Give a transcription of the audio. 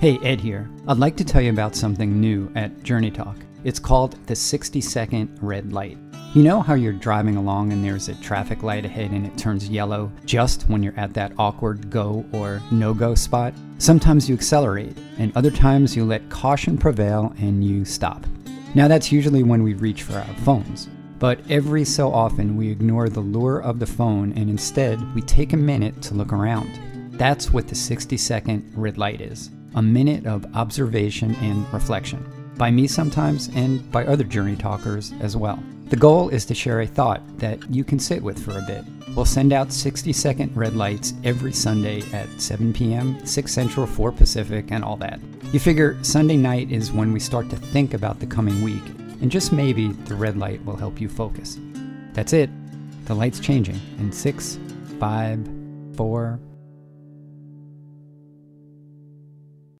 Hey, Ed here. I'd like to tell you about something new at Journey Talk. It's called the 60 second red light. You know how you're driving along and there's a traffic light ahead and it turns yellow just when you're at that awkward go or no go spot? Sometimes you accelerate, and other times you let caution prevail and you stop. Now, that's usually when we reach for our phones. But every so often we ignore the lure of the phone and instead we take a minute to look around. That's what the 60 second red light is a minute of observation and reflection. By me sometimes, and by other journey talkers as well. The goal is to share a thought that you can sit with for a bit. We'll send out 60 second red lights every Sunday at 7 p.m., 6 Central, 4 Pacific, and all that. You figure Sunday night is when we start to think about the coming week, and just maybe the red light will help you focus. That's it. The light's changing in six, five, four,